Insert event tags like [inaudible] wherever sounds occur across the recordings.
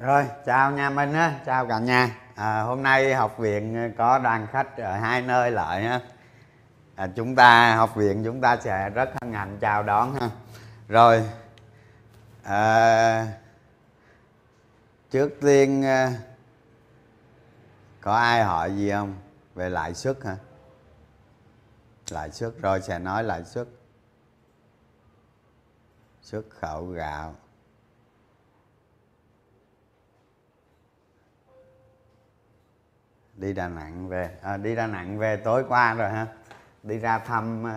rồi chào nhà mình á chào cả nhà. À, hôm nay học viện có đoàn khách ở hai nơi lại ha à, chúng ta học viện chúng ta sẽ rất hân hạnh chào đón ha. Rồi à, trước tiên à, có ai hỏi gì không? Về lãi suất hả? Lãi suất rồi sẽ nói lãi suất. Xuất khẩu gạo. Đi Đà Nẵng về. À, đi Đà Nẵng về tối qua rồi ha. Đi ra thăm uh,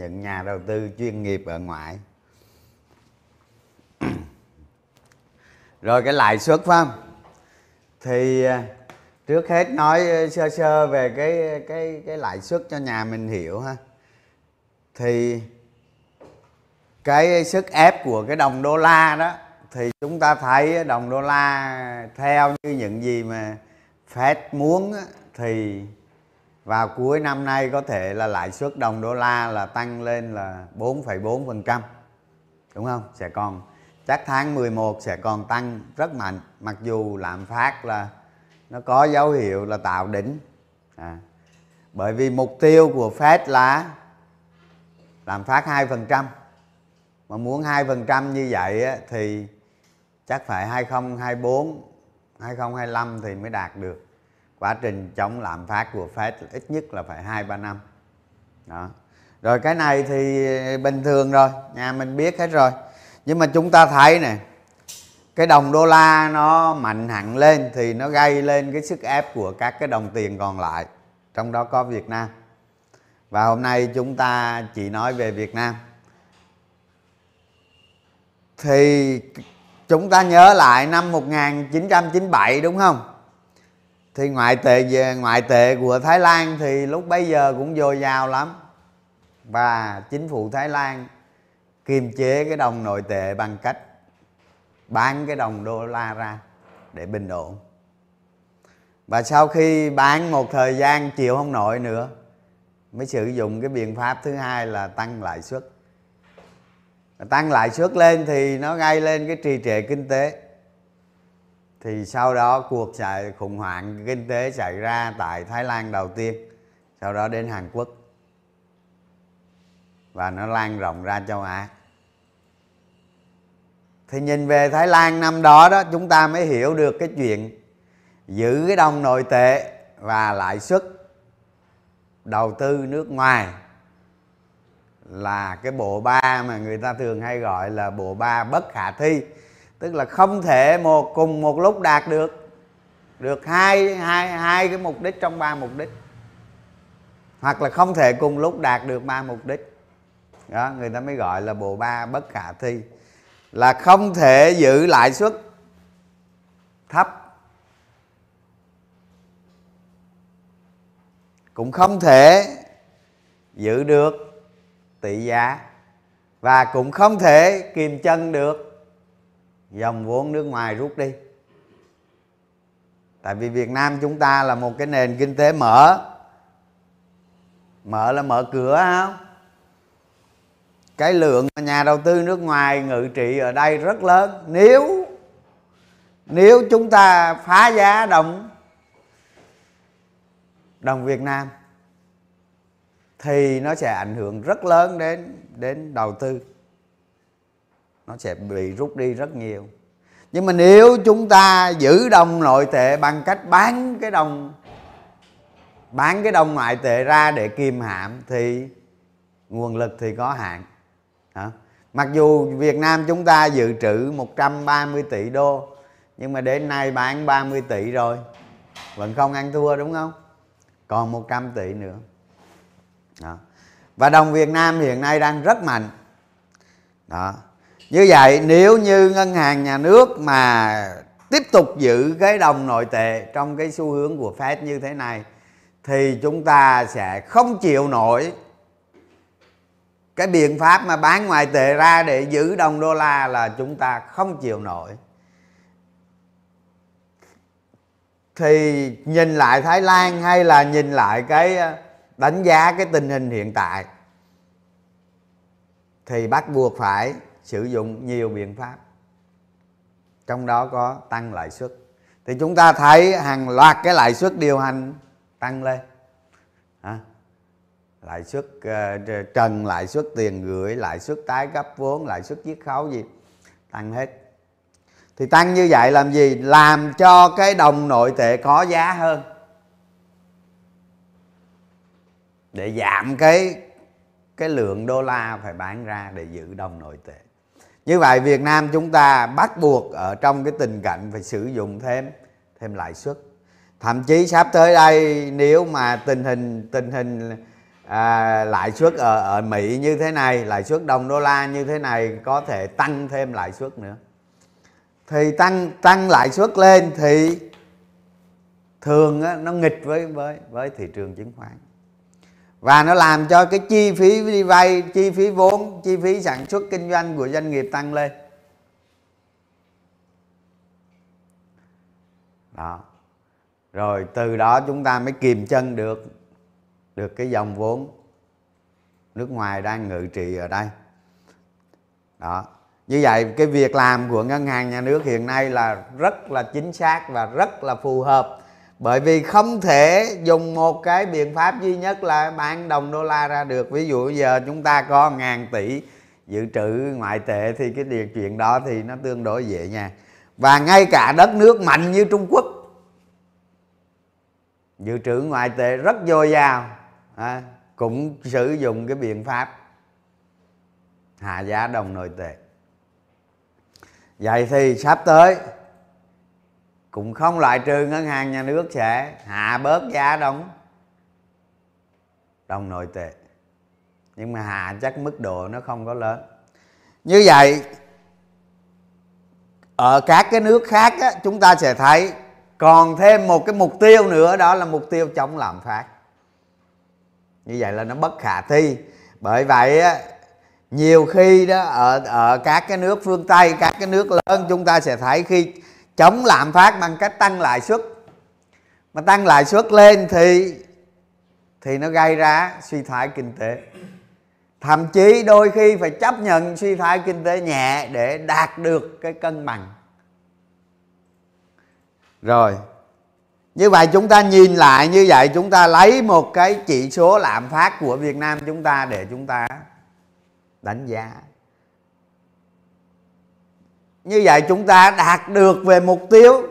những nhà đầu tư chuyên nghiệp ở ngoại. [clears throat] Rồi cái lãi suất phải không? Thì uh, trước hết nói à, sơ sơ về cái cái cái lãi suất cho nhà mình hiểu ha. Thì cái sức ép của cái đồng đô la đó thì chúng ta thấy đồng đô la theo như những gì mà Fed muốn thì vào cuối năm nay có thể là lãi suất đồng đô la là tăng lên là 4,4% đúng không? Sẽ còn chắc tháng 11 sẽ còn tăng rất mạnh mặc dù lạm phát là nó có dấu hiệu là tạo đỉnh à. bởi vì mục tiêu của Fed là lạm phát 2% mà muốn 2% như vậy thì chắc phải 2024 2025 thì mới đạt được quá trình chống lạm phát của Fed ít nhất là phải 2 3 năm. Đó. Rồi cái này thì bình thường rồi, nhà mình biết hết rồi. Nhưng mà chúng ta thấy nè, cái đồng đô la nó mạnh hẳn lên thì nó gây lên cái sức ép của các cái đồng tiền còn lại, trong đó có Việt Nam. Và hôm nay chúng ta chỉ nói về Việt Nam. Thì chúng ta nhớ lại năm 1997 đúng không? Thì ngoại tệ về ngoại tệ của Thái Lan thì lúc bấy giờ cũng dồi dào lắm. Và chính phủ Thái Lan kiềm chế cái đồng nội tệ bằng cách bán cái đồng đô la ra để bình ổn. Và sau khi bán một thời gian, chịu không nổi nữa, mới sử dụng cái biện pháp thứ hai là tăng lãi suất tăng lãi suất lên thì nó gây lên cái trì trệ kinh tế. Thì sau đó cuộc chạy khủng hoảng kinh tế xảy ra tại Thái Lan đầu tiên, sau đó đến Hàn Quốc. Và nó lan rộng ra châu Á. Thì nhìn về Thái Lan năm đó đó, chúng ta mới hiểu được cái chuyện giữ cái đồng nội tệ và lãi suất đầu tư nước ngoài là cái bộ ba mà người ta thường hay gọi là bộ ba bất khả thi. Tức là không thể một, cùng một lúc đạt được được hai hai hai cái mục đích trong ba mục đích. Hoặc là không thể cùng lúc đạt được ba mục đích. Đó, người ta mới gọi là bộ ba bất khả thi. Là không thể giữ lãi suất thấp. Cũng không thể giữ được tỷ giá. Và cũng không thể kìm chân được. Dòng vốn nước ngoài rút đi. Tại vì việt nam chúng ta là một cái nền kinh tế mở. Mở là mở cửa không? Cái lượng nhà đầu tư nước ngoài ngự trị ở đây rất lớn. Nếu nếu chúng ta phá giá đồng đồng Việt Nam thì nó sẽ ảnh hưởng rất lớn đến đến đầu tư. Nó sẽ bị rút đi rất nhiều. Nhưng mà nếu chúng ta giữ đồng nội tệ bằng cách bán cái đồng, bán cái đồng ngoại tệ ra để kiềm hãm thì nguồn lực thì có hạn. Hả? mặc dù Việt Nam chúng ta dự trữ 130 tỷ đô, nhưng mà đến nay bán 30 tỷ rồi, vẫn không ăn thua đúng không? Còn 100 tỷ nữa đó. và đồng Việt Nam hiện nay đang rất mạnh. Đó. Như vậy, nếu như ngân hàng nhà nước mà tiếp tục giữ cái đồng nội tệ trong cái xu hướng của Fed như thế này, thì chúng ta sẽ không chịu nổi cái biện pháp mà bán ngoại tệ ra để giữ đồng đô la là chúng ta không chịu nổi. Thì nhìn lại Thái Lan hay là nhìn lại cái đánh giá cái tình hình hiện tại thì bắt buộc phải sử dụng nhiều biện pháp trong đó có tăng lãi suất. Thì chúng ta thấy hàng loạt cái lãi suất điều hành tăng lên. À, lãi suất uh, trần lãi suất tiền gửi lãi suất tái cấp vốn lãi suất chiết khấu gì tăng hết. Thì tăng như vậy làm gì? Làm cho cái đồng nội tệ có giá hơn. Để giảm cái cái lượng đô la phải bán ra để giữ đồng nội tệ. Như vậy Việt Nam chúng ta bắt buộc ở trong cái tình cảnh phải sử dụng thêm thêm lãi suất. Thậm chí sắp tới đây nếu mà tình hình tình hình à, lãi suất ở ở Mỹ như thế này lãi suất đồng đô la như thế này có thể tăng thêm lãi suất nữa. Thì tăng tăng lãi suất lên thì thường á, nó nghịch với với với thị trường chứng khoán và nó làm cho cái chi phí đi vay, chi phí vốn, chi phí sản xuất kinh doanh của doanh nghiệp tăng lên. Đó. Rồi từ đó chúng ta mới kìm chân được được cái dòng vốn nước ngoài đang ngự trị ở đây. Đó. Như vậy cái việc làm của ngân hàng nhà nước hiện nay là rất là chính xác và rất là phù hợp bởi vì không thể dùng một cái biện pháp duy nhất là bán đồng đô la ra được. Ví dụ giờ chúng ta có ngàn tỷ dự trữ ngoại tệ thì cái điều chuyện đó thì nó tương đối dễ nha. Và ngay cả đất nước mạnh như trung quốc dự trữ ngoại tệ rất dồi dào à, cũng sử dụng cái biện pháp hạ giá đồng nội tệ. Vậy thì sắp tới cũng không loại trừ ngân hàng nhà nước sẽ hạ bớt giá đồng. Đồng nội tệ. Nhưng mà hạ chắc mức độ nó không có lớn. Như vậy ở các cái nước khác á, chúng ta sẽ thấy còn thêm một cái mục tiêu nữa đó là mục tiêu chống lạm phát. Như vậy là nó bất khả thi. Bởi vậy á, nhiều khi đó ở ở các cái nước phương tây các cái nước lớn chúng ta sẽ thấy khi chống lạm phát bằng cách tăng lãi suất. Mà tăng lãi suất lên thì thì nó gây ra suy thoái kinh tế. Thậm chí đôi khi phải chấp nhận suy thoái kinh tế nhẹ để đạt được cái cân bằng. Rồi, như vậy chúng ta nhìn lại, như vậy chúng ta lấy một cái chỉ số lạm phát của Việt Nam chúng ta để chúng ta đánh giá như vậy chúng ta đạt được về mục tiêu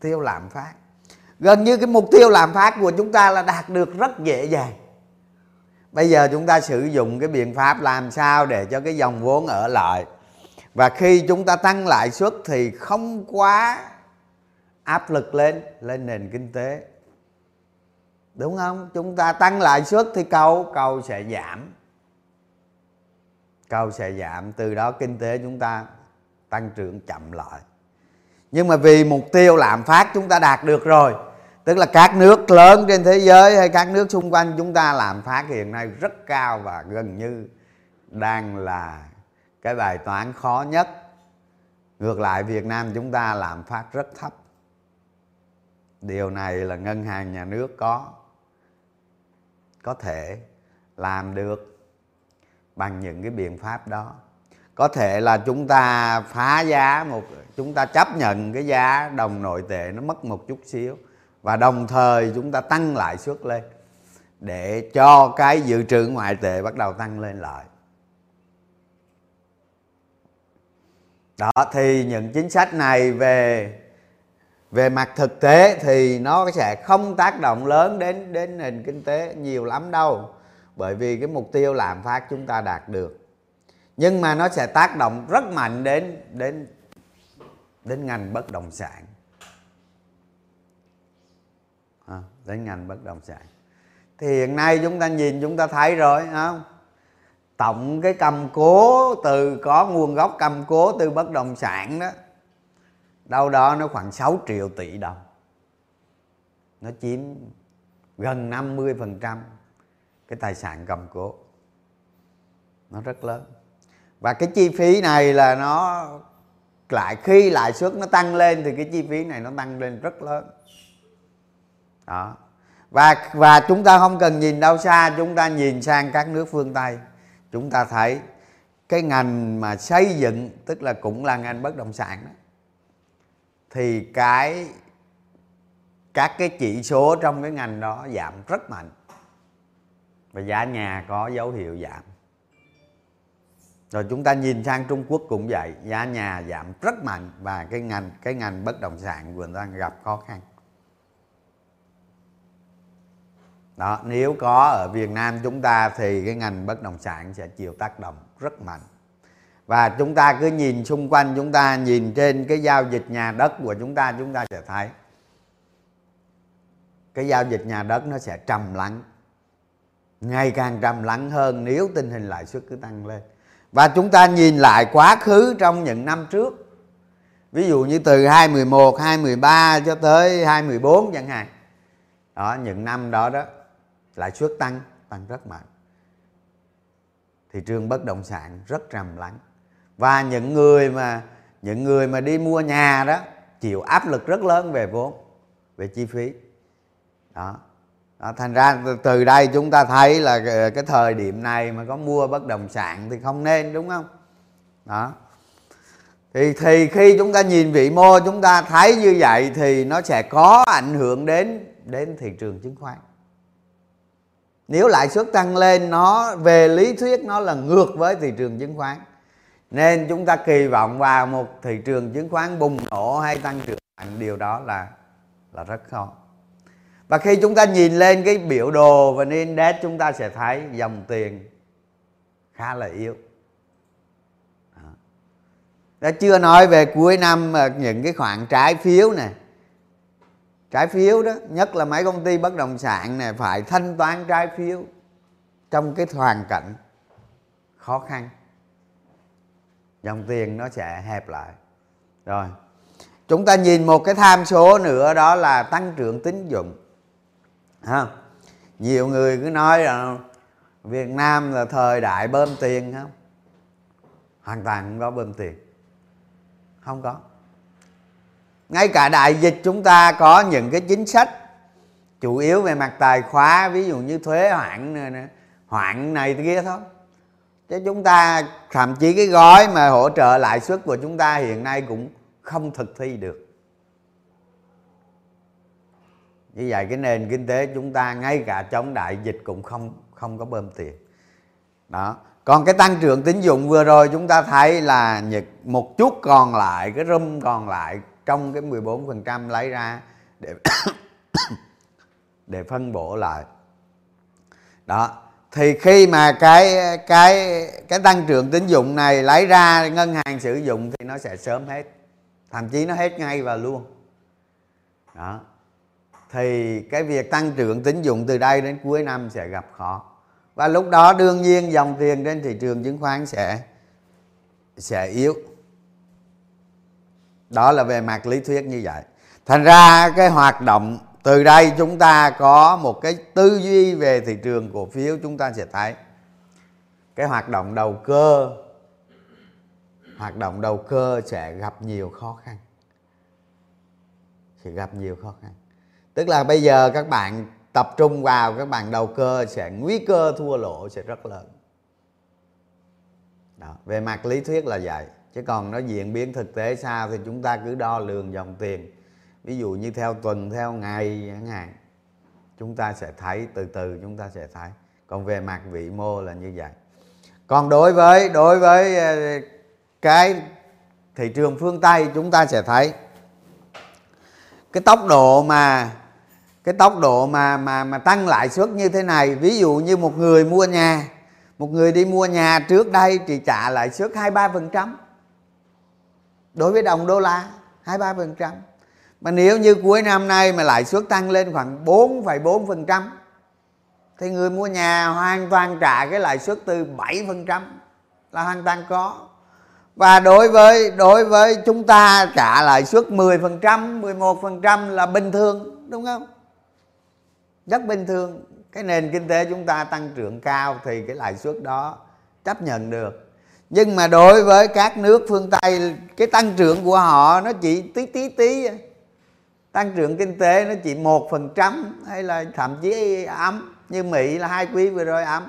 tiêu lạm phát. Gần như cái mục tiêu lạm phát của chúng ta là đạt được rất dễ dàng. Bây giờ chúng ta sử dụng cái biện pháp làm sao để cho cái dòng vốn ở lại. Và khi chúng ta tăng lãi suất thì không quá áp lực lên lên nền kinh tế. Đúng không? Chúng ta tăng lãi suất thì cầu cầu sẽ giảm. Cầu sẽ giảm, từ đó kinh tế chúng ta tăng trưởng chậm lại. Nhưng mà vì mục tiêu lạm phát chúng ta đạt được rồi, tức là các nước lớn trên thế giới hay các nước xung quanh chúng ta lạm phát hiện nay rất cao và gần như đang là cái bài toán khó nhất. Ngược lại, việt nam chúng ta lạm phát rất thấp. Điều này là ngân hàng nhà nước có có thể làm được bằng những cái biện pháp đó có thể là chúng ta phá giá một, chúng ta chấp nhận cái giá đồng nội tệ nó mất một chút xíu, và đồng thời chúng ta tăng lãi suất lên để cho cái dự trữ ngoại tệ bắt đầu tăng lên lại. Đó, thì những chính sách này về về mặt thực tế thì nó sẽ không tác động lớn đến đến nền kinh tế nhiều lắm đâu, bởi vì cái mục tiêu lạm phát chúng ta đạt được nhưng mà nó sẽ tác động rất mạnh đến đến đến ngành bất động sản. À, đến ngành bất động sản. Thì hiện nay chúng ta nhìn chúng ta thấy rồi không? Tổng cái cầm cố từ có nguồn gốc cầm cố từ bất động sản đó đâu đó nó khoảng 6 triệu tỷ đồng. Nó chiếm gần 50% cái tài sản cầm cố. Nó rất lớn và cái chi phí này là nó lại khi lãi suất nó tăng lên thì cái chi phí này nó tăng lên rất lớn. Đó. Và và chúng ta không cần nhìn đâu xa, chúng ta nhìn sang các nước phương tây. Chúng ta thấy cái ngành mà xây dựng, tức là cũng là ngành bất động sản đó, thì cái, các cái chỉ số trong cái ngành đó giảm rất mạnh. Và giá nhà có dấu hiệu giảm rồi chúng ta nhìn sang Trung Quốc cũng vậy, giá nhà giảm rất mạnh và cái ngành cái ngành bất động sản của đang gặp khó khăn. Đó, nếu có ở Việt Nam chúng ta thì cái ngành bất động sản sẽ chịu tác động rất mạnh. Và chúng ta cứ nhìn xung quanh chúng ta, nhìn trên cái giao dịch nhà đất của chúng ta chúng ta sẽ thấy cái giao dịch nhà đất nó sẽ trầm lắng, ngày càng trầm lắng hơn nếu tình hình lãi suất cứ tăng lên và chúng ta nhìn lại quá khứ trong những năm trước. Ví dụ như từ 2011, 2013 cho tới 2014 chẳng hạn. Đó những năm đó đó lãi suất tăng tăng rất mạnh. Thị trường bất động sản rất trầm lắng. Và những người mà những người mà đi mua nhà đó chịu áp lực rất lớn về vốn về chi phí. Đó à, thành ra từ đây chúng ta thấy là ờ, cái thời điểm này mà có mua bất động sản thì không nên đúng không? Đó. Thì thì khi chúng ta nhìn vị mô chúng ta thấy như vậy thì nó sẽ có ảnh hưởng đến đến thị trường chứng khoán. Nếu lãi suất tăng lên nó về lý thuyết nó là ngược với thị trường chứng khoán. Nên chúng ta kỳ vọng vào một thị trường chứng khoán bùng nổ hay tăng trưởng điều đó là là rất khó và khi chúng ta nhìn lên cái biểu đồ và index chúng ta sẽ thấy dòng tiền khá là yếu. Đã chưa nói về cuối năm à, những cái khoản trái phiếu này trái phiếu đó, nhất là mấy công ty bất động sản này phải thanh toán trái phiếu trong cái hoàn cảnh khó khăn. Dòng tiền nó sẽ hẹp lại. Rồi, chúng ta nhìn một cái tham số nữa, đó là tăng trưởng tín dụng ha? Nhiều người cứ nói là Việt Nam là thời đại bơm tiền không hoàn toàn không có bơm tiền. Không có. Ngay cả đại dịch chúng ta có những cái chính sách chủ yếu về mặt tài khóa ví dụ như thuế hoãn hoãn này kia thôi. Chứ chúng ta, thậm chí cái gói mà hỗ trợ lãi suất của chúng ta hiện nay cũng không thực thi được. Như vậy cái nền kinh tế chúng ta, ngay cả chống đại dịch cũng không không có bơm tiền. Đó. Còn cái tăng trưởng tín dụng vừa rồi chúng ta thấy là một chút còn lại, cái room còn lại trong cái 14% lấy ra để [coughs] để phân bổ lại. Đó. Thì khi mà cái cái cái tăng trưởng tín dụng này lấy ra ngân hàng sử dụng thì nó sẽ sớm hết. Thậm chí nó hết ngay và luôn. Đó thì cái việc tăng trưởng tín dụng từ đây đến cuối năm sẽ gặp khó. Và lúc đó đương nhiên dòng tiền trên thị trường chứng khoán sẽ sẽ yếu. Đó là về mặt lý thuyết như vậy. Thành ra cái hoạt động từ đây chúng ta có một cái tư duy về thị trường cổ phiếu chúng ta sẽ thấy. Cái hoạt động đầu cơ, hoạt động đầu cơ sẽ gặp nhiều khó khăn. Sẽ gặp nhiều khó khăn tức là bây giờ các bạn tập trung vào, các bạn đầu cơ sẽ nguy cơ thua lỗ sẽ rất lớn. Đó. về mặt lý thuyết là vậy. Chứ còn nó diễn biến thực tế sao thì chúng ta cứ đo lường dòng tiền. Ví dụ như theo tuần, theo ngày, chẳng hạn. Chúng ta sẽ thấy, từ từ chúng ta sẽ thấy. Còn về mặt vĩ mô là như vậy. Còn đối với đối với ờ, cái thị trường phương tây, chúng ta sẽ thấy cái tốc độ mà cái tốc độ mà mà mà tăng lãi suất như thế này ví dụ như một người mua nhà một người đi mua nhà trước đây thì trả lãi suất hai ba phần trăm đối với đồng đô la hai ba phần trăm. Mà nếu như cuối năm nay mà lãi suất tăng lên khoảng 4,4 phần trăm thì người mua nhà hoàn toàn trả cái lãi suất từ 7 phần trăm là hoàn toàn có. Và đối với đối với chúng ta trả lãi suất 10 phần trăm 11 phần trăm là bình thường đúng không? Rất bình thường. Cái nền kinh tế chúng ta tăng trưởng cao thì cái lãi suất đó chấp nhận được. Nhưng mà đối với các nước phương tây, cái tăng trưởng của họ nó chỉ tí tí tí. Tăng trưởng kinh tế nó chỉ một phần trăm hay là thậm chí ấm, như mỹ là hai quý vừa rồi ấm.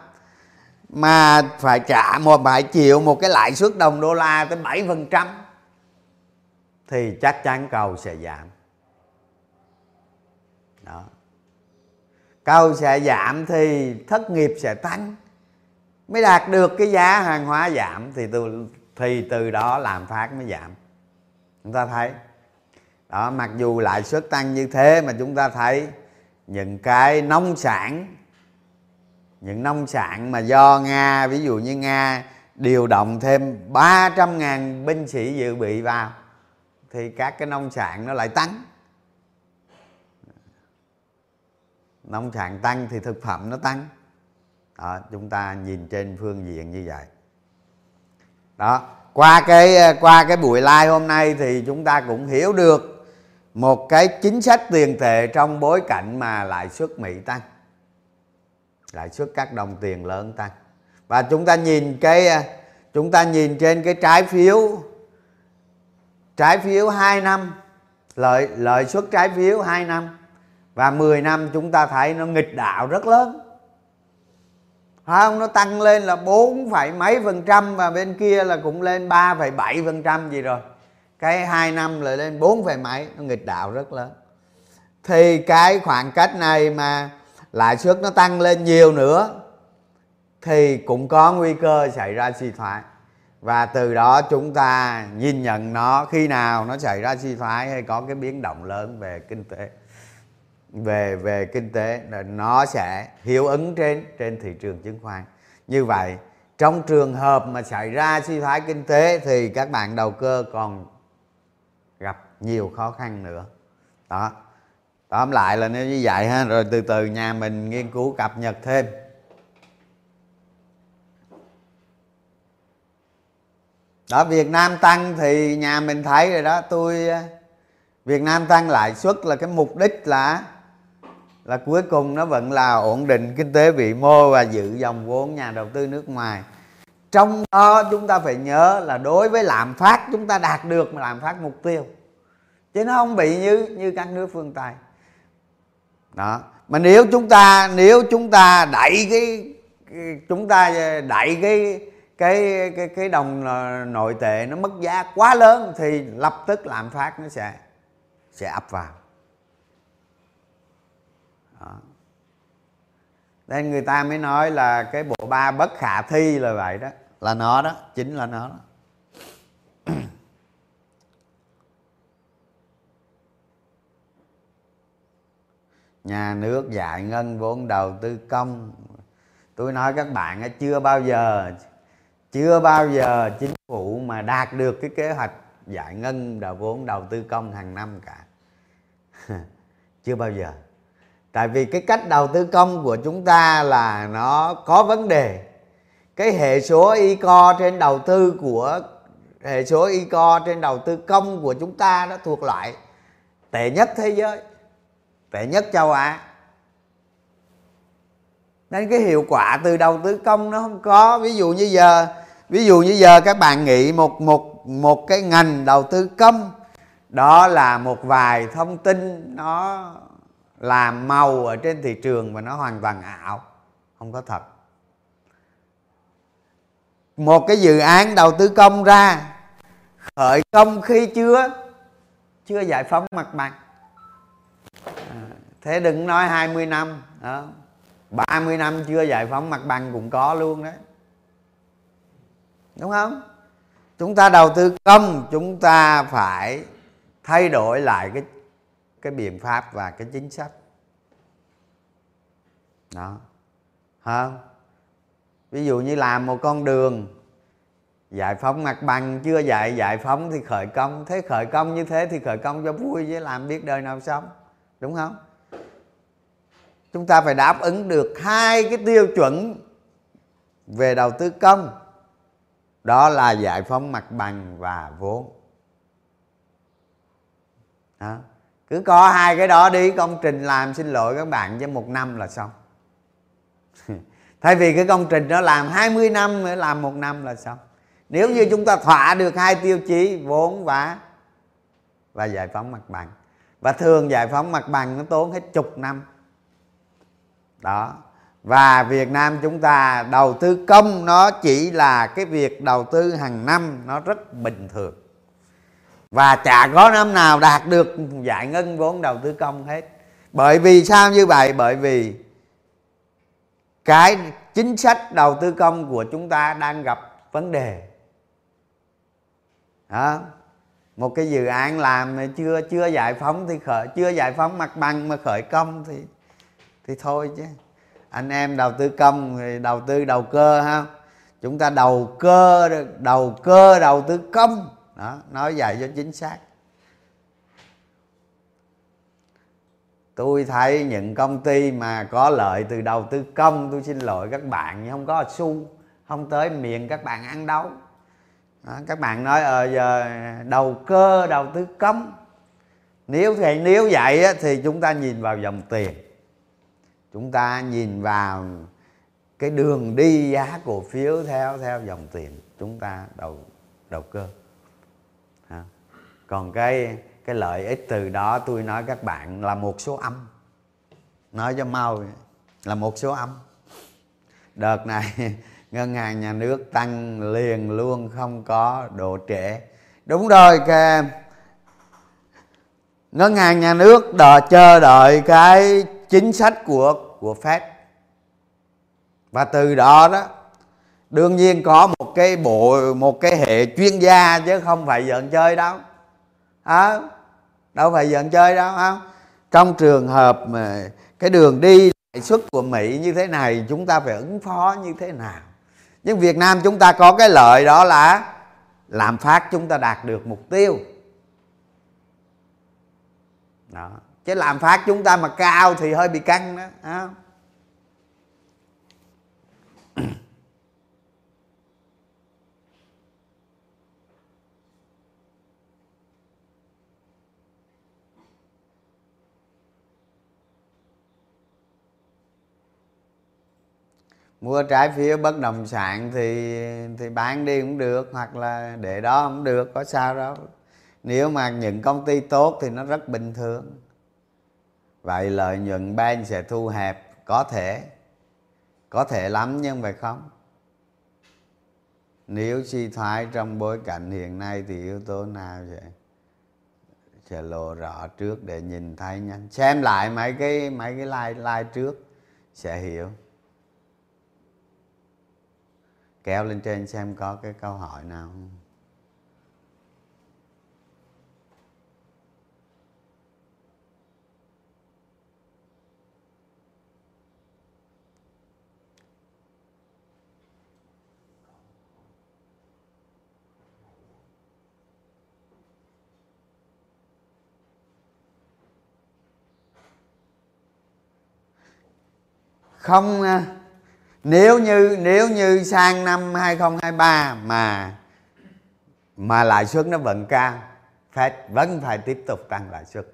Mà phải trả một, phải chịu một cái lãi suất đồng đô la tới bảy phần trăm thì chắc chắn cầu sẽ giảm. Cầu sẽ giảm thì thất nghiệp sẽ tăng. Mới đạt được cái giá hàng hóa giảm thì từ thì từ đó làm phát mới giảm. Chúng ta thấy. Đó, mặc dù lãi suất tăng như thế mà chúng ta thấy những cái nông sản, những nông sản mà do Nga, ví dụ như Nga, điều động thêm 300 ngàn binh sĩ dự bị vào, thì các cái nông sản nó lại tăng. Nông sản tăng thì thực phẩm nó tăng. Đó, chúng ta nhìn trên phương diện như vậy. Đó qua cái qua cái buổi live hôm nay thì chúng ta cũng hiểu được một cái chính sách tiền tệ trong bối cảnh mà lãi suất Mỹ tăng. Lãi suất các đồng tiền lớn tăng. Và chúng ta nhìn cái chúng ta nhìn trên cái trái phiếu trái phiếu 2 năm lợi lợi suất trái phiếu 2 năm và 10 năm chúng ta thấy nó nghịch đạo rất lớn. Phải không? Nó tăng lên là 4 phẩy mấy phần trăm và bên kia là cũng lên 3,7 phần trăm gì rồi. Cái hai năm lại lên 4 phẩy mấy nó nghịch đạo rất lớn. Thì cái khoảng cách này mà lãi suất nó tăng lên nhiều nữa thì cũng có nguy cơ xảy ra suy thoái. Và từ đó chúng ta nhìn nhận nó khi nào nó xảy ra suy thoái hay có cái biến động lớn về kinh tế về về kinh tế là nó sẽ hiệu ứng trên trên thị trường chứng khoán. Như vậy, trong trường hợp mà xảy ra suy thoái kinh tế thì các bạn đầu cơ còn gặp nhiều khó khăn nữa. Đó. Tóm lại là như vậy ha, rồi từ từ nhà mình nghiên cứu cập nhật thêm. Đó, Việt Nam tăng thì nhà mình thấy rồi đó. Tôi, Việt Nam tăng lãi suất là cái mục đích là là cuối cùng nó vẫn là ổn định kinh tế vĩ mô và giữ dòng vốn nhà đầu tư nước ngoài. Trong đó chúng ta phải nhớ là đối với lạm phát chúng ta đạt được lạm phát mục tiêu. Chứ nó không bị như như các nước phương tây. Đó. Mà nếu chúng ta nếu chúng ta đẩy cái, chúng ta đẩy cái cái cái cái đồng nội tệ nó mất giá quá lớn thì lập tức lạm phát nó sẽ sẽ ập vào đó. nên người ta mới nói là cái bộ ba bất khả thi là vậy đó là nó đó chính là nó đó. [clears throat] nhà nước giải ngân vốn đầu tư công tôi nói các bạn chưa bao giờ chưa bao giờ chính phủ mà đạt được cái kế hoạch giải ngân đầu vốn đầu tư công hàng năm cả [laughs] chưa bao giờ tại vì cái cách đầu tư công của chúng ta là nó có vấn đề. Cái hệ số y co trên đầu tư của, hệ số y co trên đầu tư công của chúng ta nó thuộc loại tệ nhất thế giới, tệ nhất châu á. Nên cái hiệu quả từ đầu tư công nó không có. Ví dụ như giờ, ví dụ như giờ các bạn nghĩ một một một cái ngành đầu tư công, đó là một vài thông tin nó là màu ở trên thị trường và nó hoàn toàn ảo không có thật. Một cái dự án đầu tư công ra khởi công khi chưa chưa giải phóng mặt bằng. À, thế đừng nói 20 năm đó. 30 năm chưa giải phóng mặt bằng cũng có luôn đấy. Đúng không? Chúng ta đầu tư công chúng ta phải thay đổi lại cái cái biện pháp và cái chính sách. Đó. Không ví dụ như làm một con đường, giải phóng mặt bằng chưa giải giải phóng thì khởi công. Thế khởi công như thế thì khởi công cho vui chứ làm biết đời nào sống. Đúng không? Chúng ta phải đáp ứng được hai cái tiêu chuẩn về đầu tư công. Đó là giải phóng mặt bằng và vốn. Đó cứ có hai cái đó đi công trình làm xin lỗi các bạn cho một năm là xong. [laughs] Thay vì cái công trình đó làm 20 năm, mới làm một năm là xong. Nếu như chúng ta thỏa được hai tiêu chí, vốn và và giải phóng mặt bằng. Và thường giải phóng mặt bằng nó tốn hết chục năm. Đó. Và Việt Nam chúng ta đầu tư công nó chỉ là cái việc đầu tư hàng năm, nó rất bình thường và chả có năm nào đạt được giải ngân vốn đầu tư công hết. Bởi vì sao như vậy? Bởi vì cái chính sách đầu tư công của chúng ta đang gặp vấn đề. Đó. Một cái dự án làm mà chưa chưa giải phóng thì khởi, chưa giải phóng mặt bằng mà khởi công thì thì thôi chứ. Anh em đầu tư công thì đầu tư đầu cơ ha. Chúng ta đầu cơ đầu cơ đầu tư công đó nói vậy cho chính xác. Tôi thấy những công ty mà có lợi từ đầu tư công tôi xin lỗi các bạn nhưng không có xu không tới miệng các bạn ăn đâu. Đó, các bạn nói ờ giờ đầu cơ đầu tư công. Nếu thì nếu vậy á, thì chúng ta nhìn vào dòng tiền. Chúng ta nhìn vào cái đường đi giá cổ phiếu theo theo dòng tiền chúng ta đầu đầu cơ còn cái cái lợi ích từ đó tôi nói các bạn là một số âm. Nói cho mau là một số âm. Đợt này, [laughs] ngân hàng nhà nước tăng liền luôn, không có độ trễ. Đúng rồi cái ngân hàng nhà nước đợi chờ đợi cái chính sách của của Fed. Và từ đó đó, đương nhiên có một cái bộ, một cái hệ chuyên gia chứ không phải giận chơi đâu à, đâu phải giận chơi đâu không trong trường hợp mà cái đường đi lãi suất của Mỹ như thế này chúng ta phải ứng phó như thế nào? Nhưng Việt Nam chúng ta có cái lợi đó là làm phát chúng ta đạt được mục tiêu. Đó. Chứ làm phát chúng ta mà cao thì hơi bị căng đó không? Mua trái phiếu bất động sản thì thì bán đi cũng được, hoặc là để đó cũng được, có sao đâu. Nếu mà những công ty tốt thì nó rất bình thường. Vậy lợi nhuận ban sẽ thu hẹp, có thể có thể lắm nhưng mà không? Nếu suy thoái trong bối cảnh hiện nay thì yếu tố nào sẽ sẽ lộ rõ trước để nhìn thấy nhanh. Xem lại mấy cái mấy cái like like trước, sẽ hiểu kéo lên trên xem có cái câu hỏi nào không? Không à nếu như nếu như sang năm 2023 mà mà lãi suất nó vẫn cao, Fed vẫn phải tiếp tục tăng lãi suất.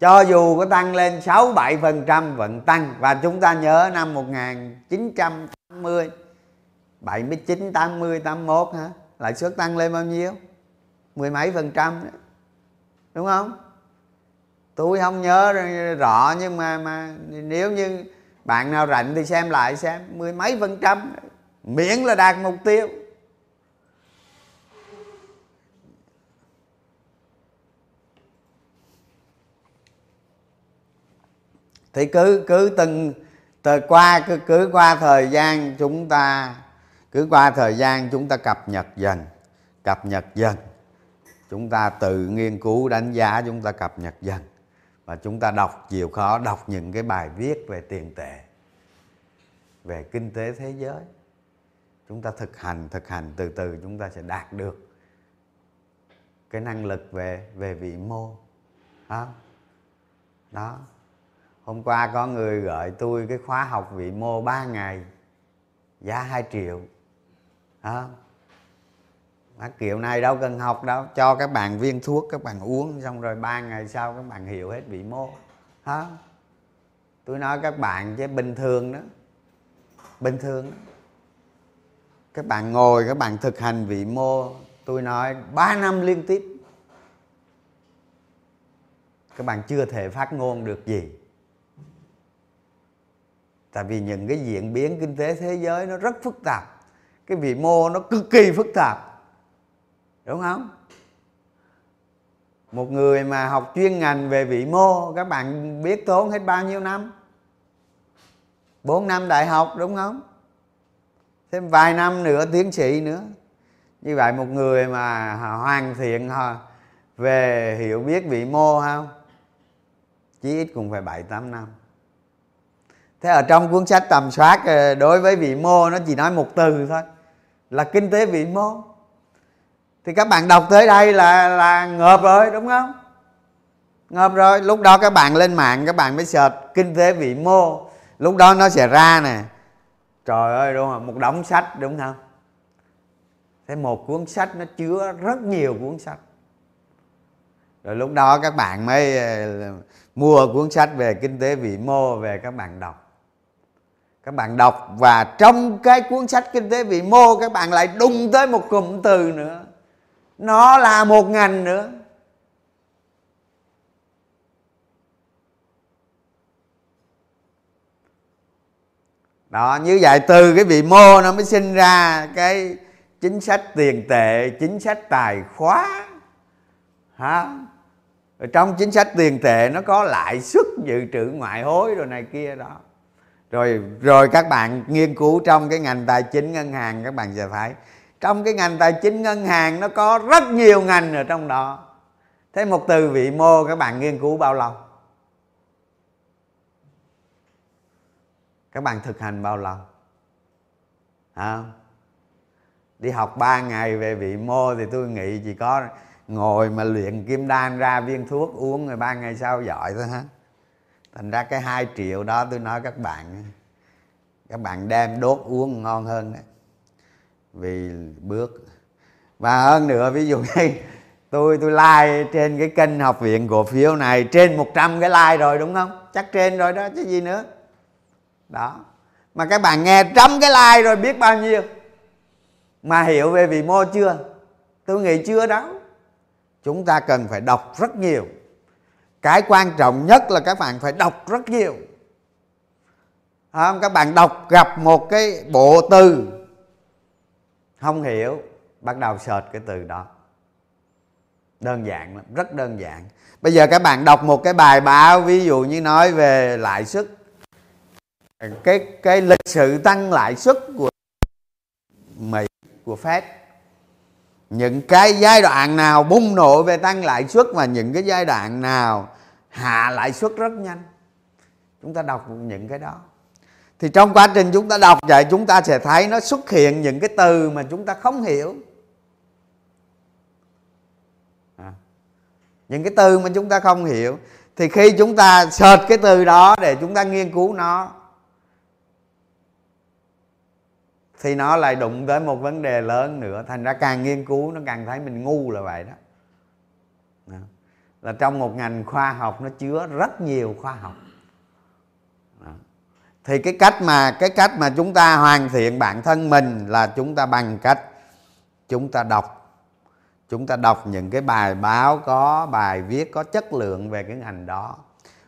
Cho dù có tăng lên 6 7 phần trăm vẫn tăng. Và chúng ta nhớ năm 1980 79 80 81 hả? Lãi suất tăng lên bao nhiêu? mười mấy phần trăm đúng không? Tôi không nhớ rõ nhưng mà mà nếu như bạn nào rảnh thì xem lại xem. Mười mấy phần trăm. Miễn là đạt mục tiêu. Thì cứ cứ từng từ qua, cứ cứ qua thời gian chúng ta, cứ qua thời gian chúng ta cập nhật dần, cập nhật dần. Chúng ta tự nghiên cứu, đánh giá, chúng ta cập nhật dần và chúng ta đọc chịu khó, đọc những cái bài viết về tiền tệ, về kinh tế thế giới. Chúng ta thực hành thực hành, từ từ chúng ta sẽ đạt được cái năng lực về về vị mô. Đó. Đó. Hôm qua có người gửi tôi cái khóa học vị mô 3 ngày, giá 2 triệu. Đó. À, kiểu này đâu cần học đâu. Cho các bạn viên thuốc, các bạn uống, xong rồi ba ngày sau các bạn hiểu hết vị mô. Hả? Tôi nói các bạn chứ bình thường đó. Bình thường đó. các bạn ngồi, các bạn thực hành vị mô. Tôi nói 3 năm liên tiếp. Các bạn chưa thể phát ngôn được gì. Tại vì những cái diễn biến kinh tế thế giới nó rất phức tạp. Cái vị mô nó cực kỳ phức tạp đúng không? Một người mà học chuyên ngành về vĩ mô, các bạn biết tốn hết bao nhiêu năm? 4 năm đại học, đúng không? Thêm vài năm nữa tiến sĩ nữa. Như vậy một người mà hoàn thiện về hiểu biết vĩ mô không? Chí ít cũng phải bảy, tám năm. Thế ở trong cuốn sách tầm soát ờ, đối với vĩ mô nó chỉ nói một từ thôi, là kinh tế vĩ mô thì các bạn đọc tới đây là là ngợp rồi, đúng không? Ngợp rồi. Lúc đó các bạn lên mạng, các bạn mới search kinh tế vĩ mô. Lúc đó nó sẽ ra nè. Trời ơi, đúng không? Một đống sách, đúng không? Thế một cuốn sách nó chứa rất nhiều cuốn sách. Rồi lúc đó các bạn mới ờ, mua cuốn sách về kinh tế vĩ mô về các bạn đọc. Các bạn đọc và trong cái cuốn sách kinh tế vĩ mô, các bạn lại đung tới một cụm từ nữa nó là một ngành nữa. Đó, như vậy từ cái vị mô nó mới sinh ra cái chính sách tiền tệ, chính sách tài khóa hả ở trong chính sách tiền tệ nó có lãi suất dự trữ ngoại hối rồi này kia đó. Rồi rồi các bạn nghiên cứu trong cái ngành tài chính, ngân hàng, các bạn sẽ thấy trong cái ngành tài chính ngân hàng nó có rất nhiều ngành ở trong đó. Thế một từ vị mô các bạn nghiên cứu bao lâu? Các bạn thực hành bao lâu? À, đi học 3 ngày về vị mô thì tôi nghĩ chỉ có ngồi mà luyện kim đan ra viên thuốc uống rồi ba ngày sau giỏi thôi hả thành ra cái hai triệu đó tôi nói các bạn các bạn đem đốt uống ngon hơn đấy vì bước. Và hơn nữa, ví dụ như tôi tôi like trên cái kênh học viện cổ phiếu này, trên 100 cái like rồi, đúng không? Chắc trên rồi đó, chứ gì nữa. Đó. Mà các bạn nghe trăm cái like rồi biết bao nhiêu? Mà hiểu về vị mô chưa? Tôi nghĩ chưa đó. Chúng ta cần phải đọc rất nhiều. Cái quan trọng nhất là các bạn phải đọc rất nhiều. Không? Các bạn đọc gặp một cái bộ từ không hiểu. Bắt đầu search cái từ đó. Đơn giản lắm, rất đơn giản. Bây giờ các bạn đọc một cái bài báo, ví dụ như nói về lãi suất. Cái cái lịch sử tăng lãi suất của Mỹ, của Fed. Những cái giai đoạn nào bùng nổ về tăng lãi suất và những cái giai đoạn nào hạ lãi suất rất nhanh. Chúng ta đọc những cái đó thì trong quá trình chúng ta đọc vậy, chúng ta sẽ thấy nó xuất hiện những cái từ mà chúng ta không hiểu. À, những cái từ mà chúng ta không hiểu. Thì khi chúng ta search cái từ đó để chúng ta nghiên cứu nó, thì nó lại đụng tới một vấn đề lớn nữa. Thành ra càng nghiên cứu, nó càng thấy mình ngu là vậy đó. À, là trong một ngành khoa học, nó chứa rất nhiều khoa học thì cái cách mà, cái cách mà chúng ta hoàn thiện bản thân mình là chúng ta bằng cách chúng ta đọc. Chúng ta đọc những cái bài báo có, bài viết có chất lượng về cái ngành đó.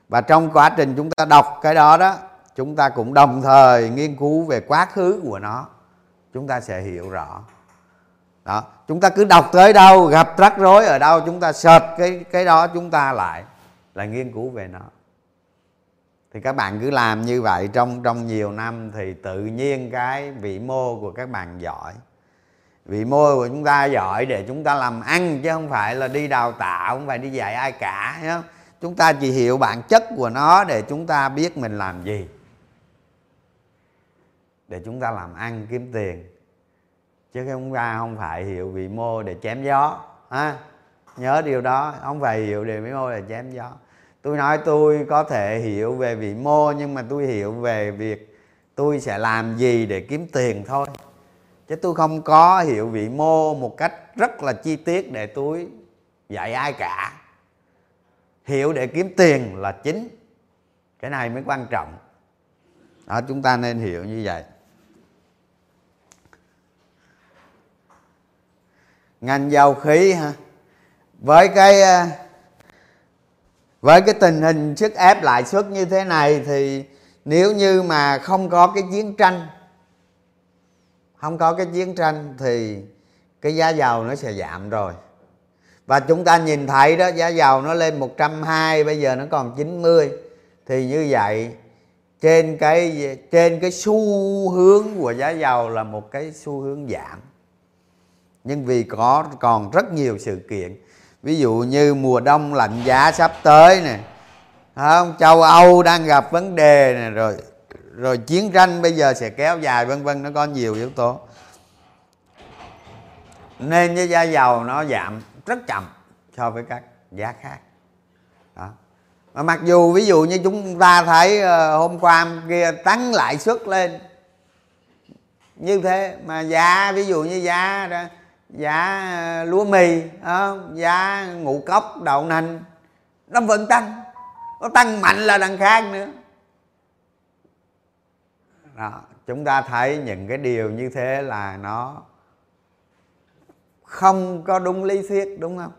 Và trong quá trình chúng ta đọc cái đó đó, chúng ta cũng đồng thời nghiên cứu về quá khứ của nó. Chúng ta sẽ hiểu rõ. Đó, chúng ta cứ đọc tới đâu, gặp rắc rối ở đâu, chúng ta search cái cái đó chúng ta lại là nghiên cứu về nó thì các bạn cứ làm như vậy trong trong nhiều năm thì tự nhiên cái vị mô của các bạn giỏi. Vị mô của chúng ta giỏi để chúng ta làm ăn chứ không phải là đi đào tạo, không phải đi dạy ai cả nhá chúng ta chỉ hiểu bản chất của nó để chúng ta biết mình làm gì. Để chúng ta làm ăn, kiếm tiền. Chứ chúng ta không phải hiểu vị mô để chém gió, ha? Nhớ điều đó, không phải hiểu để vị mô để chém gió tôi nói tôi có thể hiểu về vị mô, nhưng mà tôi hiểu về việc tôi sẽ làm gì để kiếm tiền thôi. Chứ tôi không có hiểu vị mô một cách rất là chi tiết để tôi dạy ai cả. Hiểu để kiếm tiền là chính. Cái này mới quan trọng. Đó, chúng ta nên hiểu như vậy. Ngành dầu khí ha với cái à, với cái tình hình sức ép lãi suất như thế này thì nếu như mà không có cái chiến tranh, không có cái chiến tranh thì cái giá dầu nó sẽ giảm rồi. Và chúng ta nhìn thấy đó, giá dầu nó lên 120 bây giờ nó còn 90 thì như vậy, trên cái trên cái xu hướng của giá dầu là một cái xu hướng giảm. Nhưng vì có, còn rất nhiều sự kiện ví dụ như mùa đông lạnh giá sắp tới nè không châu âu đang gặp vấn đề này rồi rồi chiến tranh bây giờ sẽ kéo dài, vân vân, nó có nhiều yếu tố. Nên cái giá dầu nó giảm rất chậm so với các giá khác. Đó. Mà mặc dù ví dụ như chúng ta thấy ờ, hôm qua kia tăng lãi suất lên, như thế mà giá, ví dụ như giá giá lúa mì giá ngũ cốc đậu nành. Nó vẫn tăng. Nó tăng mạnh là đằng khác nữa. Đó chúng ta thấy những cái điều như thế là nó không có đúng lý thuyết đúng không?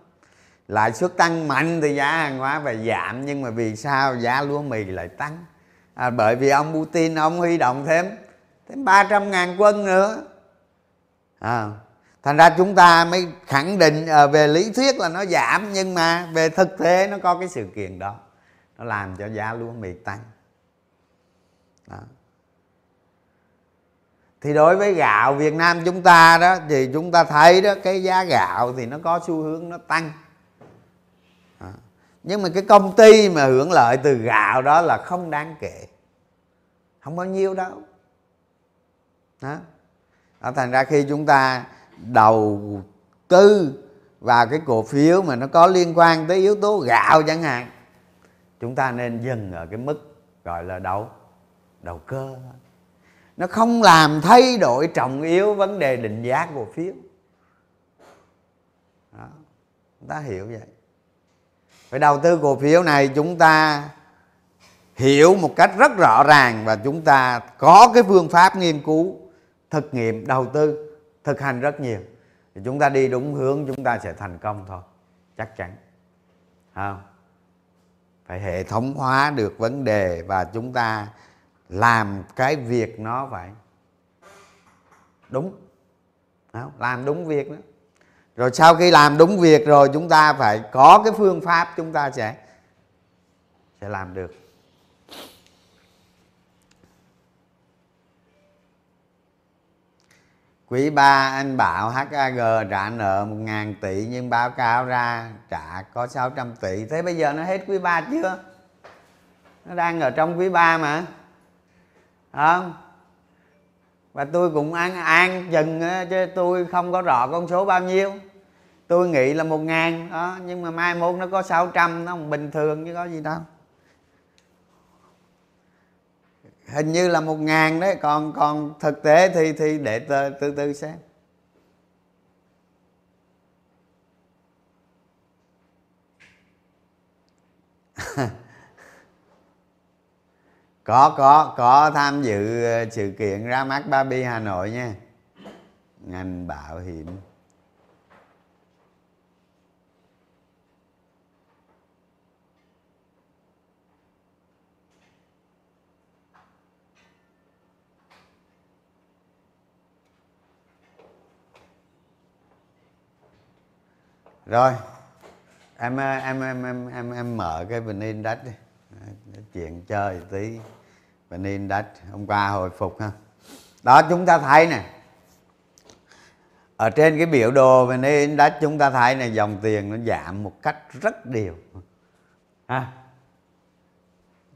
Lãi suất tăng mạnh thì giá hàng hóa phải giảm nhưng mà vì sao giá lúa mì lại tăng? À, bởi vì ông Putin ông huy động thêm thêm 300 ngàn quân nữa. À, thành ra chúng ta mới khẳng định ờ, về lý thuyết là nó giảm, nhưng mà về thực tế nó có cái sự kiện đó nó làm cho giá lúa mì tăng đó. thì đối với gạo Việt Nam chúng ta đó, thì chúng ta thấy đó, cái giá gạo thì nó có xu hướng nó tăng đó. nhưng mà cái công ty mà hưởng lợi từ gạo đó là không đáng kể không bao nhiêu đâu đó. đó, thành ra khi chúng ta đầu tư vào cái cổ phiếu mà nó có liên quan tới yếu tố gạo chẳng hạn. Chúng ta nên dừng ở cái mức gọi là đầu đầu cơ. Nó không làm thay đổi trọng yếu vấn đề định giá cổ phiếu. Đó. chúng ta hiểu vậy. Phải đầu tư cổ phiếu này chúng ta hiểu một cách rất rõ ràng và chúng ta có cái phương pháp nghiên cứu, thực nghiệm, đầu tư thực hành rất nhiều. Thì chúng ta đi đúng hướng, chúng ta sẽ thành công thôi. Chắc chắn. Không? Phải hệ thống hóa được vấn đề và chúng ta làm cái việc nó phải đúng. Không? làm đúng việc đó. Rồi sau khi làm đúng việc rồi, chúng ta phải có cái phương pháp, chúng ta sẽ sẽ làm được. Quý ba anh Bảo HAG trả nợ 1.000 tỷ nhưng báo cáo ra trả có 600 tỷ. Thế bây giờ nó hết quý ba chưa? Nó đang ở trong quý ba mà. Không? Và tôi cũng an an chừng chứ tôi không có rõ con số bao nhiêu. Tôi nghĩ là 1.000 đó, nhưng mà mai mốt nó có 600 nó không bình thường chứ có gì đâu hình như là một ngàn đấy. Còn còn thực tế thì thì để từ từ, từ xem. [laughs] Có có có tham dự ờ, sự kiện ra mắt Baby Hà Nội nha. Ngành bảo hiểm. Rồi, em em em em em em mở cái vn index đi chuyện chơi tí. Vn index hôm qua hồi phục ha. Đó, chúng ta thấy nè. Ở trên cái biểu đồ vn index chúng ta thấy này dòng tiền nó giảm một cách rất đều. Ha?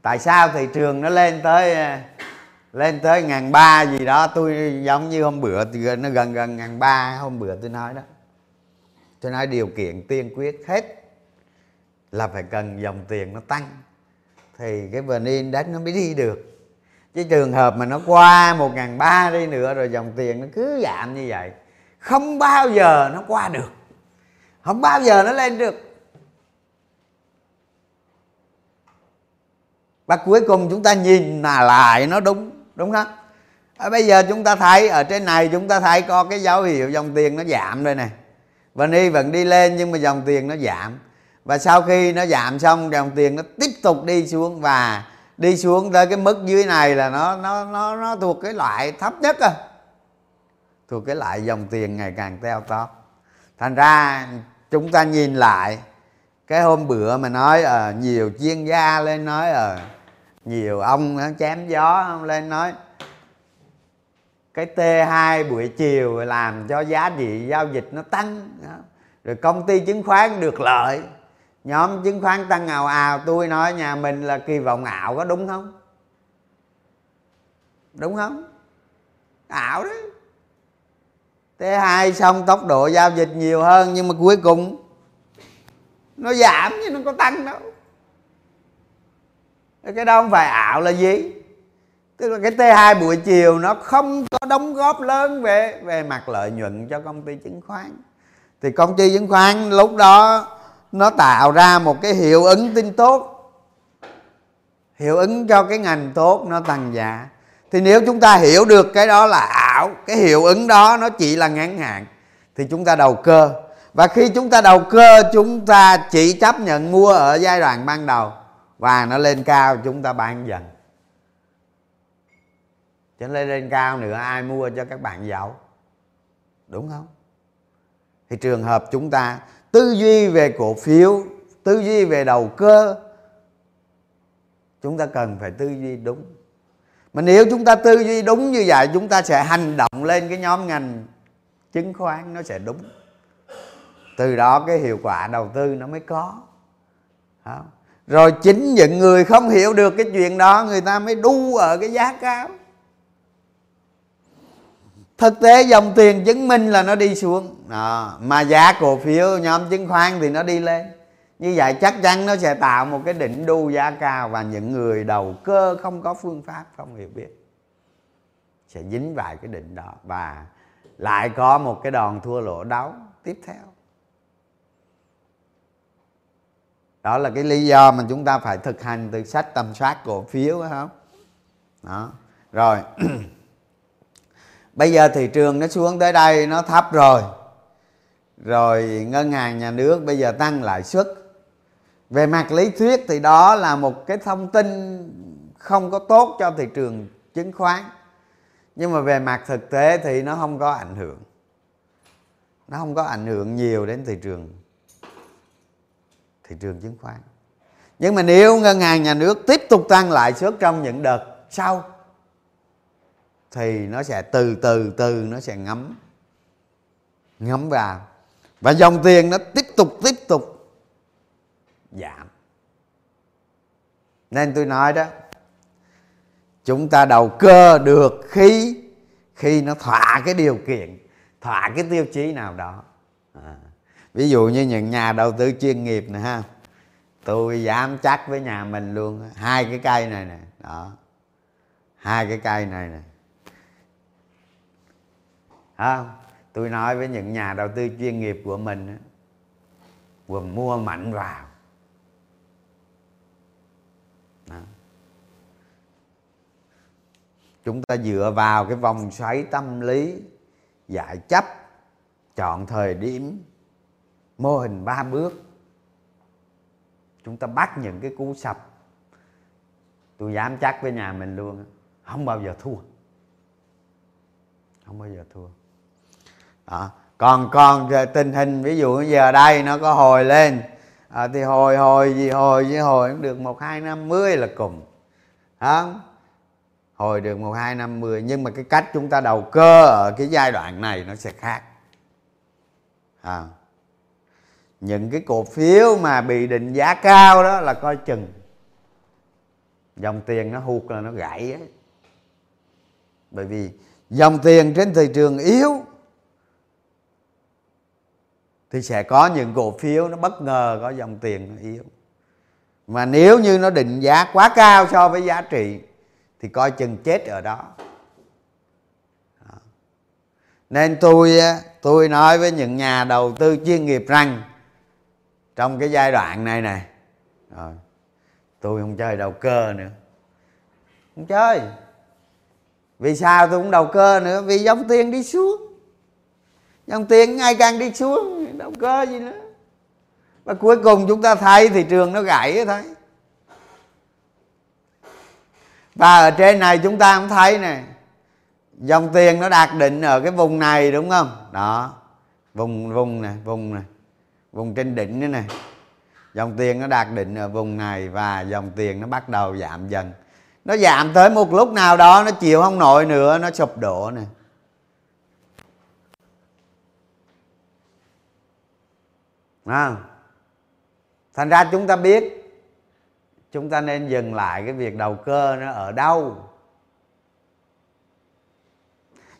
Tại sao? Thị trường nó lên tới lên tới ngàn ba gì đó. Tôi giống như hôm bữa, nó gần gần ngàn ba, hôm bữa tôi nói đó cho nên điều kiện tiên quyết hết là phải cần dòng tiền nó tăng. Thì cái vn index nó mới đi được. Chứ trường hợp mà nó qua một ngàn ba đi nữa rồi dòng tiền nó cứ giảm như vậy không bao giờ nó qua được. Không bao giờ nó lên được. Và cuối cùng chúng ta nhìn là lại nó đúng đúng không? À, bây giờ chúng ta thấy ở trên này chúng ta thấy có cái dấu hiệu dòng tiền nó giảm đây này và ni vẫn đi lên nhưng mà dòng tiền nó giảm. Và sau khi nó giảm xong dòng tiền nó tiếp tục đi xuống và đi xuống tới cái mức dưới này là nó nó nó nó thuộc cái loại thấp nhất à. Thuộc cái loại dòng tiền ngày càng teo tóp. Thành ra chúng ta nhìn lại cái hôm bữa mà nói à, nhiều chuyên gia lên nói à, nhiều ông nó chém gió ông lên nói cái T2 buổi chiều làm cho giá trị giao dịch nó tăng rồi công ty chứng khoán được lợi. Nhóm chứng khoán tăng ào ào, tôi nói nhà mình là kỳ vọng ảo có đúng không? Đúng không? Ảo đấy. T2 xong tốc độ giao dịch nhiều hơn, nhưng mà cuối cùng nó giảm chứ nó có tăng đâu. Cái đó không phải ảo là gì? Tức là cái T2 buổi chiều nó không có đóng góp lớn về về mặt lợi nhuận cho công ty chứng khoán. Thì công ty chứng khoán lúc đó nó tạo ra một cái hiệu ứng tin tốt. Hiệu ứng cho cái ngành tốt nó tăng giá. Thì nếu chúng ta hiểu được cái đó là ảo, cái hiệu ứng đó nó chỉ là ngắn hạn, thì chúng ta đầu cơ. Và khi chúng ta đầu cơ, chúng ta chỉ chấp nhận mua ở giai đoạn ban đầu và nó lên cao, chúng ta bán dần cho nên lên cao nữa ai mua cho các bạn giàu? Đúng không? Thì trường hợp chúng ta tư duy về cổ phiếu, tư duy về đầu cơ, chúng ta cần phải tư duy đúng. Mà nếu chúng ta tư duy đúng như vậy, chúng ta sẽ hành động lên cái nhóm ngành chứng khoán nó sẽ đúng. Từ đó cái hiệu quả đầu tư nó mới có. Rồi chính những người không hiểu được cái chuyện đó, người ta mới đu ở cái giá cao thực tế dòng tiền chứng minh là nó đi xuống. À, mà giá cổ phiếu nhóm chứng khoán thì nó đi lên. Như vậy chắc chắn nó sẽ tạo một cái đỉnh đu giá cao và những người đầu cơ không có phương pháp không hiểu biết sẽ dính vào cái đỉnh đó và lại có một cái đòn thua lỗ đấu tiếp theo. Đó là cái lý do mà chúng ta phải thực hành từ sách tầm soát cổ phiếu phải không? Đó rồi. [clears throat] bây giờ thị trường nó xuống tới đây, nó thấp rồi. Rồi ngân hàng nhà nước bây giờ tăng lãi suất. Về mặt lý thuyết thì đó là một cái thông tin không có tốt cho thị trường chứng khoán. Nhưng mà về mặt thực tế thì nó không có ảnh hưởng. Nó không có ảnh hưởng nhiều đến thị trường thị trường chứng khoán. Nhưng mà nếu ngân hàng nhà nước tiếp tục tăng lãi suất trong những đợt sau thì nó sẽ từ từ từ nó sẽ ngấm ngấm vào. Và dòng tiền nó tiếp tục tiếp tục giảm. Nên tôi nói đó, chúng ta đầu cơ được khi khi nó thỏa cái điều kiện, thỏa cái tiêu chí nào đó. À. ví dụ như những nhà đầu tư chuyên nghiệp này ha, tôi dám chắc với nhà mình luôn, hai cái cây này nè, đó, hai cái cây này nè không? Tôi nói với những nhà đầu tư chuyên nghiệp của mình vừa mua mạnh vào. Đó. chúng ta dựa vào cái vòng xoáy tâm lý, giải chấp, chọn thời điểm, mô hình ba bước. Chúng ta bắt những cái cú sập. Tôi dám chắc với nhà mình luôn không bao giờ thua. Không bao giờ thua đó. còn còn tình hình ví dụ giờ đây nó có hồi lên à, thì hồi hồi gì hồi với hồi cũng được một hai năm mươi là cùng không hồi được một hai năm mươi nhưng mà cái cách chúng ta đầu cơ ở cái giai đoạn này nó sẽ khác à. những cái cổ phiếu mà bị định giá cao đó là coi chừng dòng tiền nó hụt là nó gãy ấy. bởi vì dòng tiền trên thị trường yếu thì sẽ có những cổ phiếu nó bất ngờ, có dòng tiền nó yếu. Mà nếu như nó định giá quá cao so với giá trị, thì coi chừng chết ở đó. Nên tôi tôi nói với những nhà đầu tư chuyên nghiệp rằng, trong cái giai đoạn này này, rồi, tôi không chơi đầu cơ nữa. Không chơi. Vì sao tôi cũng đầu cơ nữa? Vì dòng tiền đi xuống dòng tiền ngày càng đi xuống, đâu cơ gì nữa. Và cuối cùng chúng ta thấy thị trường nó gãy thấy. Và ở trên này chúng ta cũng thấy nè, dòng tiền nó đạt định ở cái vùng này đúng không? Đó, vùng vùng này vùng này, vùng trên đỉnh nữa này dòng tiền nó đạt đỉnh ở vùng này và dòng tiền nó bắt đầu giảm dần. Nó giảm tới một lúc nào đó nó chịu không nổi nữa, nó sụp đổ này à. thành ra chúng ta biết chúng ta nên dừng lại cái việc đầu cơ nó ở đâu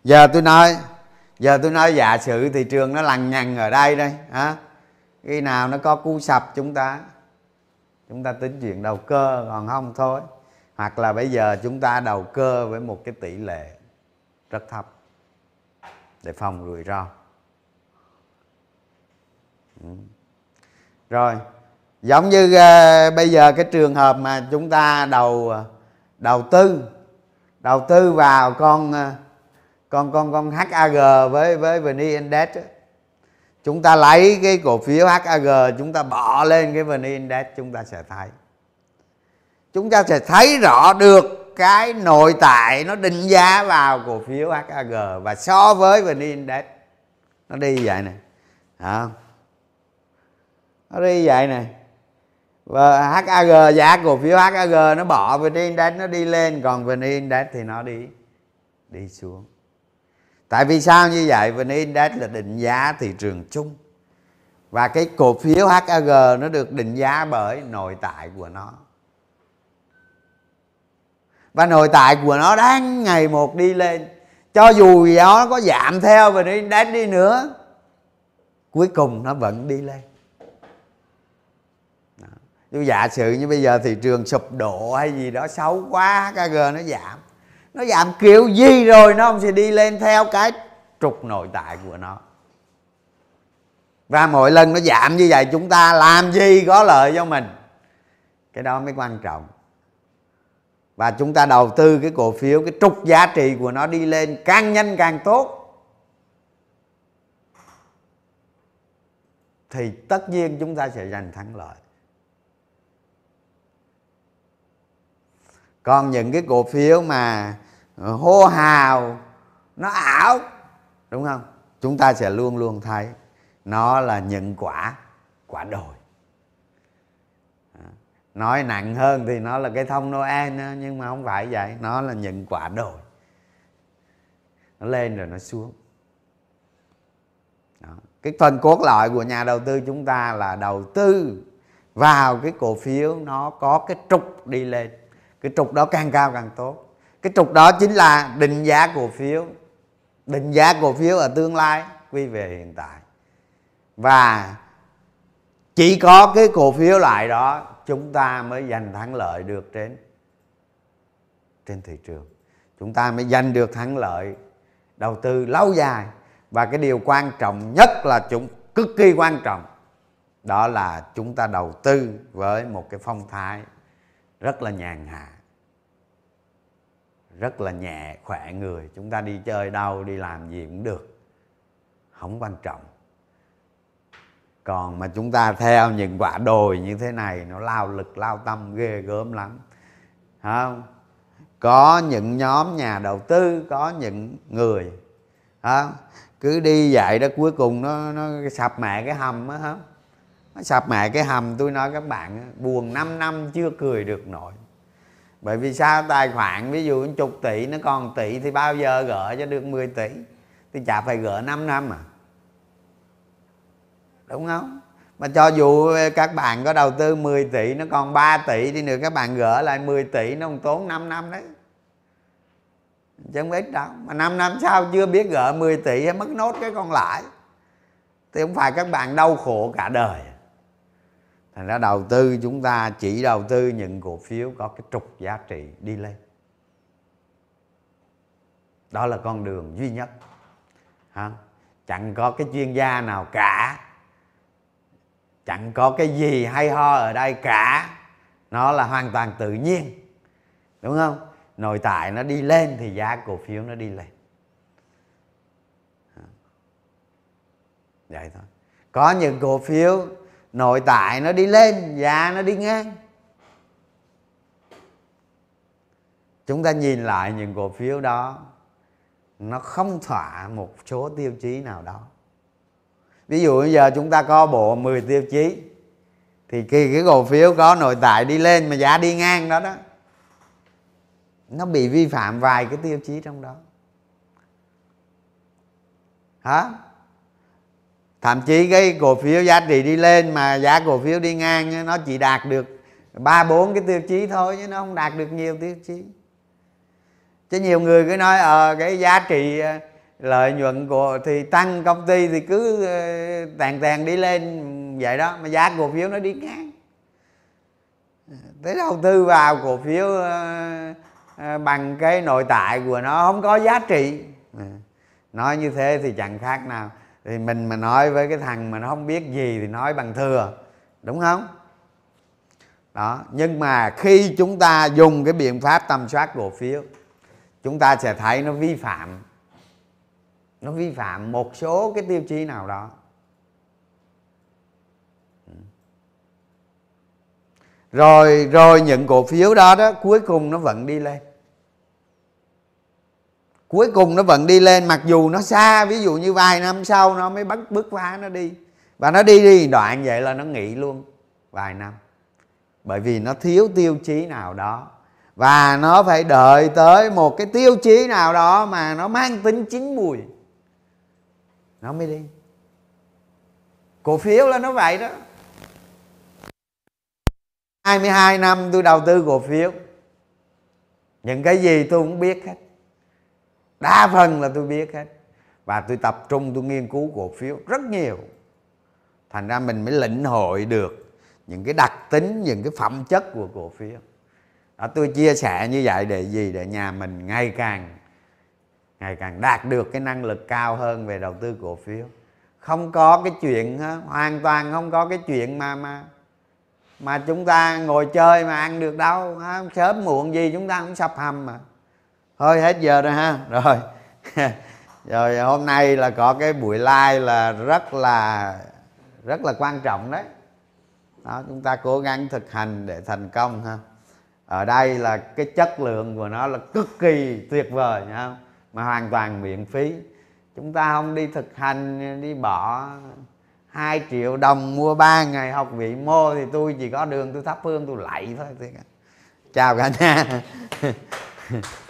giờ tôi nói, giờ tôi nói giả sử thị trường nó lằng nhằng ở đây đây, hả khi nào nó có cú sập chúng ta chúng ta tính chuyện đầu cơ còn không thôi hoặc là bây giờ chúng ta đầu cơ với một cái tỷ lệ rất thấp để phòng rủi ro rồi giống như uh, bây giờ cái trường hợp mà chúng ta đầu ờ, đầu tư đầu tư vào con ờ, con con con HAG với với VN Index chúng ta lấy cái cổ phiếu HAG chúng ta bỏ lên cái VN Index chúng ta sẽ thấy. Chúng ta sẽ thấy rõ được cái nội tại nó định giá vào cổ phiếu HAG và so với VN Index nó đi vậy này không nó đi vậy này và HAG giá dạ, cổ phiếu HAG nó bỏ VN Index nó đi lên, còn VN Index thì nó đi đi xuống. Tại vì sao như vậy? Vn index là định giá thị trường chung. Và cái cổ phiếu HAG nó được định giá bởi nội tại của nó. Và nội tại của nó đang ngày một đi lên. Cho dù nó có giảm theo vn index đi nữa, cuối cùng nó vẫn đi lên. Tôi giả sử như bây giờ thị trường sụp đổ hay gì đó, xấu quá kg nó giảm. Nó giảm kiểu gì rồi nó không sẽ đi lên theo cái trục nội tại của nó. Và mỗi lần nó giảm như vậy, chúng ta làm gì có lợi cho mình? Cái đó mới quan trọng. Và chúng ta đầu tư cái cổ phiếu, cái trục giá trị của nó đi lên càng nhanh càng tốt. Thì tất nhiên chúng ta sẽ giành thắng lợi. Còn những cái cổ phiếu mà hô hào nó ảo đúng không? Chúng ta sẽ luôn luôn thấy nó là những quả quả đồi. Nói nặng hơn thì nó là cái thông noel đó, nhưng mà không phải vậy nó là những quả đồi. Nó lên rồi nó xuống. Đó. cái phần cốt lõi của nhà đầu tư chúng ta là đầu tư vào cái cổ phiếu nó có cái trục đi lên cái trục đó càng cao càng tốt. Cái trục đó chính là định giá cổ phiếu. Định giá cổ phiếu ở tương lai quy về hiện tại. Và chỉ có cái cổ phiếu lại đó, chúng ta mới giành thắng lợi được trên trên thị trường. Chúng ta mới giành được thắng lợi đầu tư lâu dài. Và cái điều quan trọng nhất là chúng, cực kỳ quan trọng, đó là chúng ta đầu tư với một cái phong thái rất là nhàn hạ. Rất là nhẹ, khỏe người. Chúng ta đi chơi đâu, đi làm gì cũng được. Không quan trọng. Còn mà chúng ta theo những quả đồi như thế này, nó lao lực, lao tâm, ghê gớm lắm. Không? Có những nhóm nhà đầu tư, có những người không? cứ đi vậy đó, cuối cùng nó nó sập mẹ cái hầm á không? Nó sập mẹ cái hầm, tôi nói các bạn buồn 5 năm chưa cười được nổi. Bởi vì sao? Tài khoản ví dụ chục tỷ, nó còn tỷ thì bao giờ gỡ cho được 10 tỷ? Thì chả phải gỡ 5 năm à. Đúng không? Mà cho dù các bạn có đầu tư 10 tỷ, nó còn 3 tỷ đi nữa, các bạn gỡ lại 10 tỷ, nó còn tốn 5 năm đấy. Chứ không ít đâu. Mà 5 năm sau chưa biết gỡ 10 tỷ hay mất nốt cái còn lại. Thì không phải các bạn đau khổ cả đời à thành ra đầu tư chúng ta chỉ đầu tư những cổ phiếu có cái trục giá trị đi lên. Đó là con đường duy nhất. Hả? chẳng có cái chuyên gia nào cả. Chẳng có cái gì hay ho ở đây cả. Nó là hoàn toàn tự nhiên. Đúng không? Nội tại nó đi lên thì giá cổ phiếu nó đi lên. Vậy thôi. Có những cổ phiếu nội tại nó đi lên giá nó đi ngang. Chúng ta nhìn lại những cổ phiếu đó, nó không thỏa một số tiêu chí nào đó. Ví dụ bây giờ chúng ta có bộ 10 tiêu chí, thì khi cái cổ phiếu có nội tại đi lên mà giá đi ngang đó đó, nó bị vi phạm vài cái tiêu chí trong đó. Hả? Thậm chí cái cổ phiếu giá trị đi lên mà giá cổ phiếu đi ngang nó chỉ đạt được ba, bốn cái tiêu chí thôi chứ nó không đạt được nhiều tiêu chí. Chứ nhiều người cứ nói ờ cái giá trị ờ, lợi nhuận của, thì tăng công ty thì cứ ờ, tàn tàn đi lên, vậy đó, mà giá cổ phiếu nó đi ngang. Thế đầu tư vào cổ phiếu ờ, bằng cái nội tại của nó, không có giá trị. Nói như thế thì chẳng khác nào thì mình mà nói với cái thằng mà nó không biết gì thì nói bằng thừa. Đúng không? Đó, nhưng mà khi chúng ta dùng cái biện pháp tầm soát cổ phiếu, chúng ta sẽ thấy nó vi phạm. Nó vi phạm một số cái tiêu chí nào đó. Rồi rồi những cổ phiếu đó đó, cuối cùng nó vẫn đi lên cuối cùng nó vẫn đi lên, mặc dù nó xa, ví dụ như vài năm sau nó mới bắt, bước phá nó đi. Và nó đi đi, đoạn vậy là nó nghỉ luôn vài năm. Bởi vì nó thiếu tiêu chí nào đó. Và nó phải đợi tới một cái tiêu chí nào đó mà nó mang tính chín mùi. Nó mới đi. Cổ phiếu là nó vậy đó. 22 năm tôi đầu tư cổ phiếu. Những cái gì tôi cũng biết hết đa phần là tôi biết hết. Và tôi tập trung, tôi nghiên cứu cổ phiếu rất nhiều. Thành ra mình mới lĩnh hội được những cái đặc tính, những cái phẩm chất của cổ phiếu. Đó, tôi chia sẻ như vậy để gì? Để nhà mình ngày càng ngày càng đạt được cái năng lực cao hơn về đầu tư cổ phiếu. Không có cái chuyện hoàn toàn không có cái chuyện mà mà mà chúng ta ngồi chơi mà ăn được đâu sớm muộn gì chúng ta cũng sập hầm mà thôi hết giờ rồi ha. Rồi. [laughs] Rồi, hôm nay là có cái buổi like là rất là rất là quan trọng đấy. Đó, chúng ta cố gắng thực hành để thành công ha. Ở đây là cái chất lượng của nó là cực kỳ tuyệt vời nhá không mà hoàn toàn miễn phí. Chúng ta không đi thực hành, đi bỏ 2 triệu đồng mua 3 ngày học vị mô thì tôi chỉ có đường tôi thắp hương tôi lạy thôi. Chào cả nhà. [laughs]